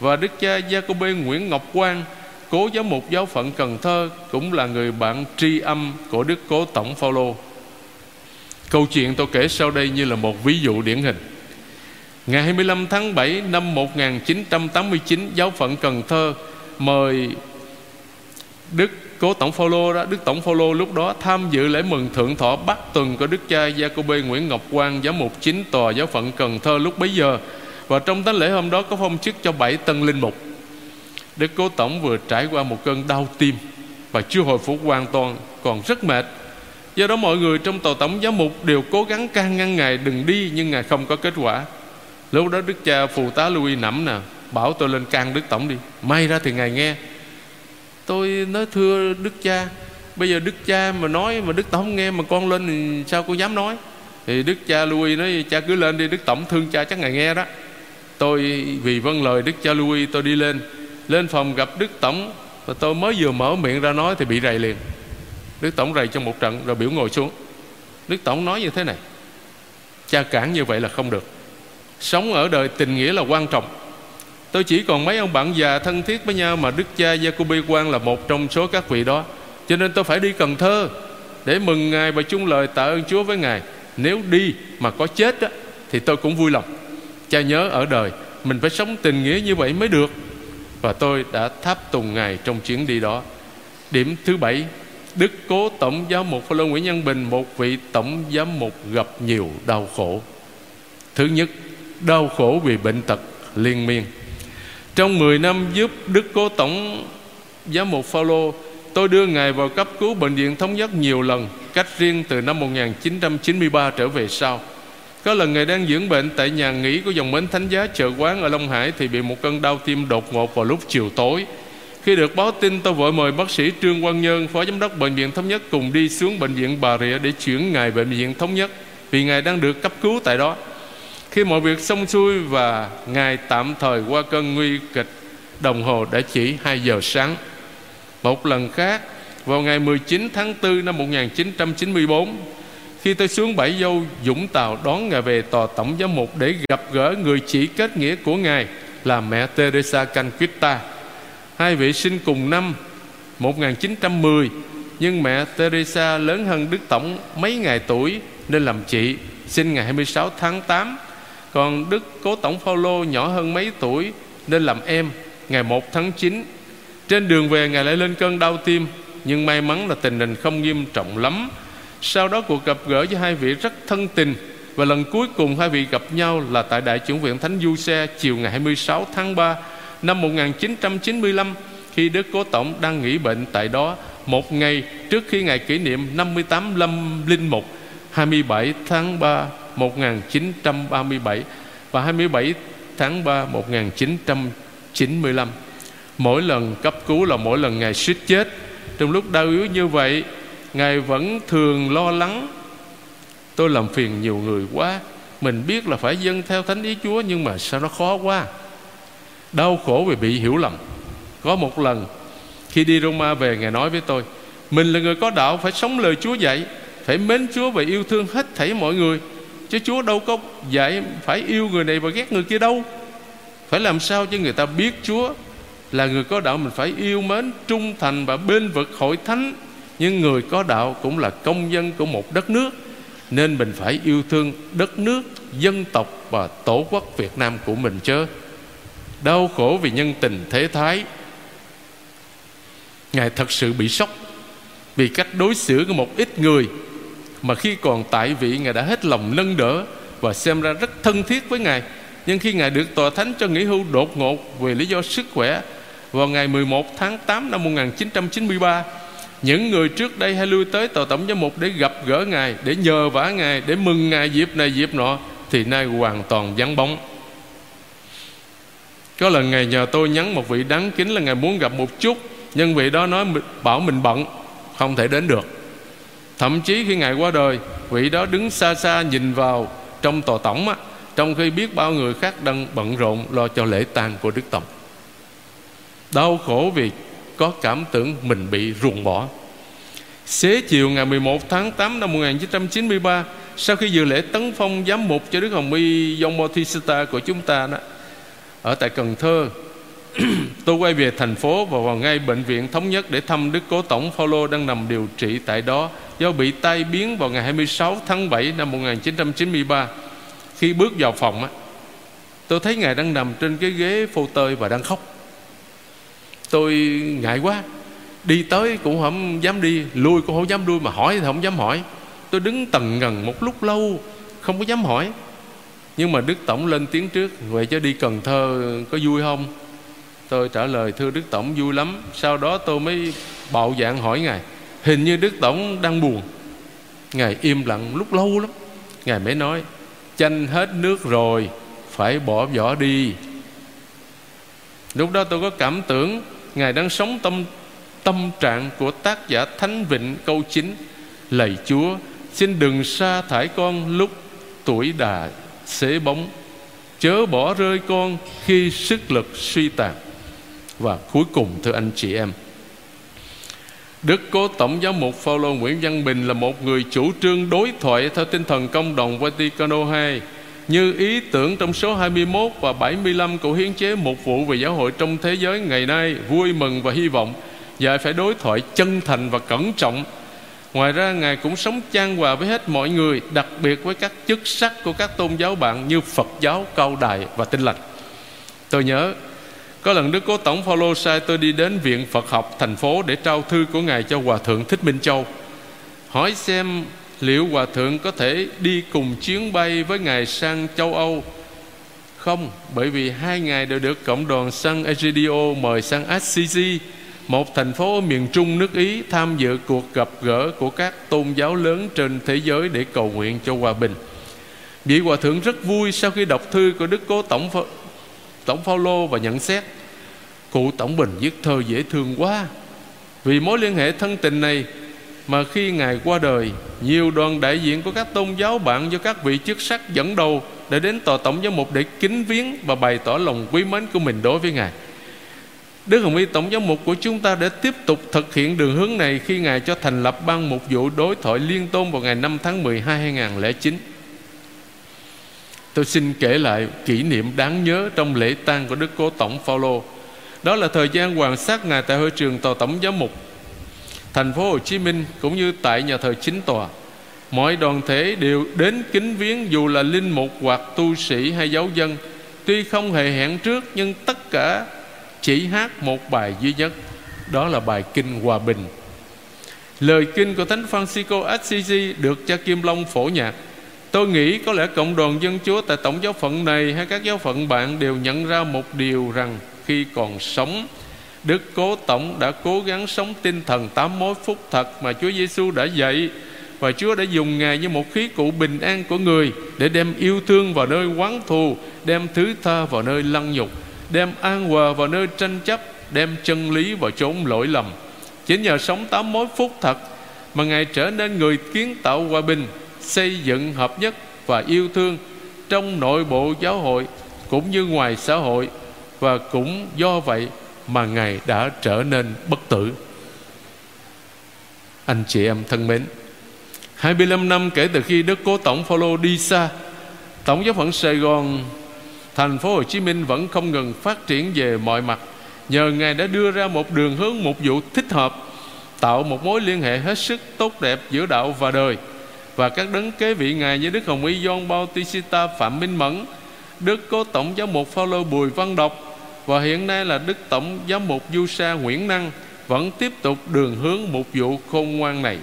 Và đức cha Jacobe Nguyễn Ngọc Quang cố giám mục giáo phận Cần Thơ cũng là người bạn tri âm của đức cố tổng Phaolô. Câu chuyện tôi kể sau đây như là một ví dụ điển hình. Ngày 25 tháng 7 năm 1989 giáo phận Cần Thơ mời Đức cố tổng phaolô đó, đức tổng phaolô lúc đó tham dự lễ mừng thượng thọ bắt tuần của đức cha Giacôbê Nguyễn Ngọc Quang, giám mục chính tòa giáo phận Cần Thơ lúc bấy giờ và trong thánh lễ hôm đó có phong chức cho bảy tân linh mục đức cố tổng vừa trải qua một cơn đau tim và chưa hồi phục hoàn toàn, còn rất mệt. Do đó mọi người trong tàu tổng giám mục đều cố gắng can ngăn ngài đừng đi nhưng ngài không có kết quả. Lúc đó đức cha phụ tá Louis nẫm nè, bảo tôi lên can đức tổng đi. May ra thì ngài nghe. Tôi nói, thưa đức cha, bây giờ đức cha mà nói mà đức tổng nghe mà con lên thì sao con dám nói? Thì đức cha Louis nói, cha cứ lên đi, đức tổng thương cha chắc ngài nghe đó. Tôi vì vâng lời đức cha Louis, tôi đi lên lên phòng gặp đức tổng. Và tôi mới vừa mở miệng ra nói thì bị rầy liền. Đức Tổng rầy trong một trận rồi biểu ngồi xuống. Đức Tổng nói như thế này. Cha cản như vậy là không được. Sống ở đời tình nghĩa là quan trọng. Tôi chỉ còn mấy ông bạn già thân thiết với nhau Mà Đức cha Jacobi Quang là một trong số các vị đó. Cho nên tôi phải đi Cần Thơ Để mừng Ngài và chung lời tạ ơn Chúa với Ngài. Nếu đi mà có chết đó, Thì tôi cũng vui lòng. Cha nhớ ở đời Mình phải sống tình nghĩa như vậy mới được. Và tôi đã tháp tùng Ngài trong chuyến đi đó. Điểm thứ bảy, Đức Cố Tổng Giám mục Phaolô Nguyễn Nhân Bình, Một vị Tổng Giám mục gặp nhiều đau khổ. Thứ nhất, Đau khổ vì bệnh tật liên miên. Trong 10 năm giúp Đức Cố Tổng Giám mục Phaolô, Tôi đưa Ngài vào cấp cứu bệnh viện thống nhất nhiều lần, Cách riêng từ năm 1993 trở về sau. Có lần Ngài đang dưỡng bệnh tại nhà nghỉ của dòng mến thánh giá chợ quán ở Long Hải Thì bị một cơn đau tim đột ngột vào lúc chiều tối. Khi được báo tin, tôi vội mời bác sĩ Trương Quang Nhân Phó giám đốc bệnh viện Thống Nhất Cùng đi xuống bệnh viện Bà Rịa Để chuyển ngài bệnh viện Thống Nhất Vì ngài đang được cấp cứu tại đó. Khi mọi việc xong xuôi Và ngài tạm thời qua cơn nguy kịch, Đồng hồ đã chỉ 2 giờ sáng. Một lần khác, Vào ngày 19 tháng 4 năm 1994 khi tôi xuống bãi Dâu, Dũng Tàu đón ngài về tòa tổng giám mục Để gặp gỡ người chỉ kết nghĩa của ngài Là mẹ Teresa Canquita. Hai vị sinh cùng năm 1910 Nhưng mẹ Teresa lớn hơn Đức Tổng mấy ngày tuổi Nên làm chị. Sinh ngày 26 tháng 8 Còn Đức Cố Tổng Phaolô nhỏ hơn mấy tuổi Nên làm em Ngày 1 tháng 9 Trên đường về, Ngài lại lên cơn đau tim, Nhưng may mắn là tình hình không nghiêm trọng lắm. Sau đó cuộc gặp gỡ với hai vị rất thân tình Và lần cuối cùng hai vị gặp nhau Là tại Đại chủng viện Thánh Du Xe Chiều ngày 26 tháng 3 năm 1995 khi Đức Cố Tổng đang nghỉ bệnh tại đó một ngày trước khi ngày kỷ niệm 58 lâm linh mục 27 tháng 3 1937 và 27 tháng 3 1995 mỗi lần cấp cứu là mỗi lần Ngài suýt chết. Trong lúc đau yếu như vậy Ngài vẫn thường lo lắng. Tôi làm phiền nhiều người quá. Mình biết là phải dâng theo thánh ý Chúa, Nhưng mà sao nó khó quá? Đau khổ vì bị hiểu lầm. Có một lần, khi đi Roma về, Ngài nói với tôi, Mình là người có đạo, phải sống lời Chúa dạy, Phải mến Chúa và yêu thương hết thảy mọi người. Chứ Chúa đâu có dạy phải yêu người này và ghét người kia đâu. Phải làm sao cho người ta biết Chúa Là người có đạo, mình phải yêu mến, Trung thành và bên vực hội thánh nhưng người có đạo cũng là công dân của một đất nước, Nên mình phải yêu thương đất nước, Dân tộc và tổ quốc Việt Nam của mình chứ đau khổ vì nhân tình thế thái. Ngài thật sự bị sốc vì cách đối xử của một ít người mà khi còn tại vị ngài đã hết lòng nâng đỡ và xem ra rất thân thiết với ngài. Nhưng khi ngài được tòa thánh cho nghỉ hưu đột ngột vì lý do sức khỏe vào ngày 11 tháng 8 năm 1993 những người trước đây hay lui tới tòa tổng giám mục để gặp gỡ ngài để nhờ vả ngài để mừng ngài dịp này dịp nọ thì nay hoàn toàn vắng bóng. Có lần Ngài nhờ tôi nhắn một vị đáng kính là Ngài muốn gặp một chút Nhưng vị đó nói bảo mình bận Không thể đến được. Thậm chí khi Ngài qua đời Vị đó đứng xa xa nhìn vào trong tòa tổng á, Trong khi biết bao người khác đang bận rộn Lo cho lễ tang của Đức Tổng Đau khổ vì có cảm tưởng mình bị ruồng bỏ. Xế chiều ngày 11 tháng 8 năm 1993 Sau khi dự lễ tấn phong giám mục cho Đức Hồng Y Dông Bautista của chúng ta đó, ở tại Cần Thơ, tôi quay về thành phố và vào ngay bệnh viện thống nhất để thăm Đức Cố Tổng Phaolô đang nằm điều trị tại đó do bị tai biến vào ngày 26 tháng 7 năm 1993 khi bước vào phòng tôi thấy ngài đang nằm trên cái ghế phô tơi và đang khóc tôi ngại quá. Đi tới cũng không dám đi, lui cũng không dám lui mà hỏi thì không dám hỏi. Tôi đứng tầng ngần một lúc lâu, không có dám hỏi. Nhưng mà đức tổng lên tiếng trước vậy cho đi cần thơ, có vui không? Tôi trả lời, thưa đức tổng, vui lắm. Sau đó tôi mới bạo dạng hỏi ngài, hình như đức tổng đang buồn. Ngài im lặng lúc lâu lắm. Ngài mới nói, chanh hết nước rồi, phải bỏ vỏ đi. Lúc đó tôi có cảm tưởng ngài đang sống tâm tâm trạng của tác giả thánh vịnh câu 9 lạy chúa, xin đừng sa thải con lúc tuổi đà xế bóng. Chớ bỏ rơi con khi sức lực suy tàn. Và cuối cùng, thưa anh chị em, Đức Cố Tổng giám mục Phaolô Nguyễn Văn Bình là một người chủ trương đối thoại theo tinh thần công đồng Vaticano II như ý tưởng trong số 21 và 75 của hiến chế một vụ về giáo hội trong thế giới ngày nay vui mừng và hy vọng. Và phải đối thoại chân thành và cẩn trọng. Ngoài ra Ngài cũng sống chan hòa với hết mọi người Đặc biệt với các chức sắc của các tôn giáo bạn Như Phật giáo, Cao Đài và Tinh Lành. Tôi nhớ Có lần Đức Cố Tổng Phaolô sai tôi đi đến Viện Phật học thành phố Để trao thư của Ngài cho Hòa Thượng Thích Minh Châu. Hỏi xem liệu Hòa Thượng có thể đi cùng chuyến bay với Ngài sang châu Âu Không, bởi vì hai Ngài đều được Cộng đoàn Sang Egidio mời sang Assisi một thành phố ở miền trung nước Ý tham dự cuộc gặp gỡ của các tôn giáo lớn trên thế giới để cầu nguyện cho hòa bình. Vị hòa thượng rất vui sau khi đọc thư của Đức Cố Tổng Pha, Tổng Phaolô và nhận xét cụ Tổng Bình viết thơ dễ thương quá. Vì mối liên hệ thân tình này mà khi ngài qua đời, nhiều đoàn đại diện của các tôn giáo bạn do các vị chức sắc dẫn đầu đã đến tòa tổng giám mục để kính viếng và bày tỏ lòng quý mến của mình đối với ngài. Đức Hồng Y Tổng giám mục của chúng ta đã tiếp tục thực hiện đường hướng này khi Ngài cho thành lập ban mục vụ đối thoại liên tôn vào ngày 5 tháng 12 2009. Tôi xin kể lại kỷ niệm đáng nhớ trong lễ tang của Đức Cố Tổng Phaolô. Đó là thời gian quan sát Ngài tại hội trường tòa tổng giám mục thành phố Hồ Chí Minh cũng như tại nhà thờ chính tòa. Mọi đoàn thể đều đến kính viếng dù là linh mục hoặc tu sĩ hay giáo dân. Tuy không hề hẹn trước, nhưng tất cả chỉ hát một bài duy nhất đó là bài kinh hòa bình lời kinh của thánh Francisco Assisi được cha Kim Long phổ nhạc tôi nghĩ có lẽ cộng đoàn dân chúa tại tổng giáo phận này hay các giáo phận bạn đều nhận ra một điều rằng khi còn sống Đức Cố Tổng đã cố gắng sống tinh thần tám mối phúc thật mà Chúa Giêsu đã dạy. Và Chúa đã dùng Ngài như một khí cụ bình an của người để đem yêu thương vào nơi quán thù, đem thứ tha vào nơi lăng nhục đem an hòa vào nơi tranh chấp đem chân lý vào chốn lỗi lầm. Chính nhờ sống tám mối phúc thật mà ngài trở nên người kiến tạo hòa bình xây dựng hợp nhất và yêu thương trong nội bộ giáo hội cũng như ngoài xã hội. Và cũng do vậy mà ngài đã trở nên bất tử. Anh chị em thân mến 25 năm kể từ khi Đức Cố Tổng Phaolô đi xa Tổng giáo phận Sài Gòn thành phố Hồ Chí Minh vẫn không ngừng phát triển về mọi mặt. Nhờ ngài đã đưa ra một đường hướng một vụ thích hợp tạo một mối liên hệ hết sức tốt đẹp giữa đạo và đời. Và các đấng kế vị ngài như Đức Hồng Y Gioan Bautista Phạm Minh Mẫn, Đức Cố Tổng giáo mục Phaolô Bùi Văn Độc và hiện nay là Đức Tổng Giám mục Du Sa Nguyễn Năng vẫn tiếp tục đường hướng mục vụ khôn ngoan này.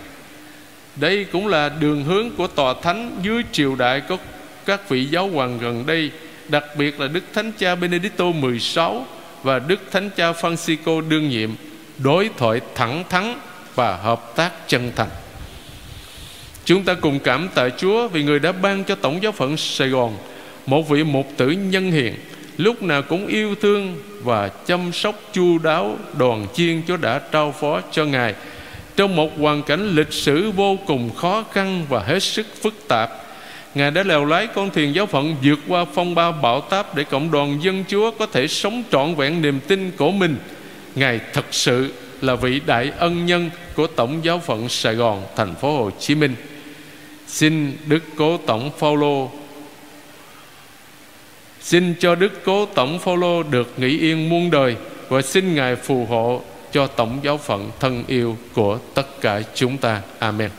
Đây cũng là đường hướng của tòa thánh dưới triều đại có các vị giáo hoàng gần đây, đặc biệt là Đức Thánh Cha Benedicto 16 và Đức Thánh Cha Francisco đương nhiệm, đối thoại thẳng thắn và hợp tác chân thành. Chúng ta cùng cảm tạ Chúa vì người đã ban cho Tổng giáo phận Sài Gòn một vị mục tử nhân hiền lúc nào cũng yêu thương và chăm sóc chu đáo đoàn chiên Chúa đã trao phó cho Ngài trong một hoàn cảnh lịch sử vô cùng khó khăn và hết sức phức tạp Ngài đã lèo lái con thuyền giáo phận vượt qua phong ba bão táp để cộng đoàn dân Chúa có thể sống trọn vẹn niềm tin của mình. Ngài thật sự là vị đại ân nhân của Tổng giáo phận Sài Gòn, thành phố Hồ Chí Minh. Xin Đức Cố Tổng Phaolô Xin cho Đức Cố Tổng Phaolô được nghỉ yên muôn đời và xin Ngài phù hộ cho Tổng giáo phận thân yêu của tất cả chúng ta. Amen.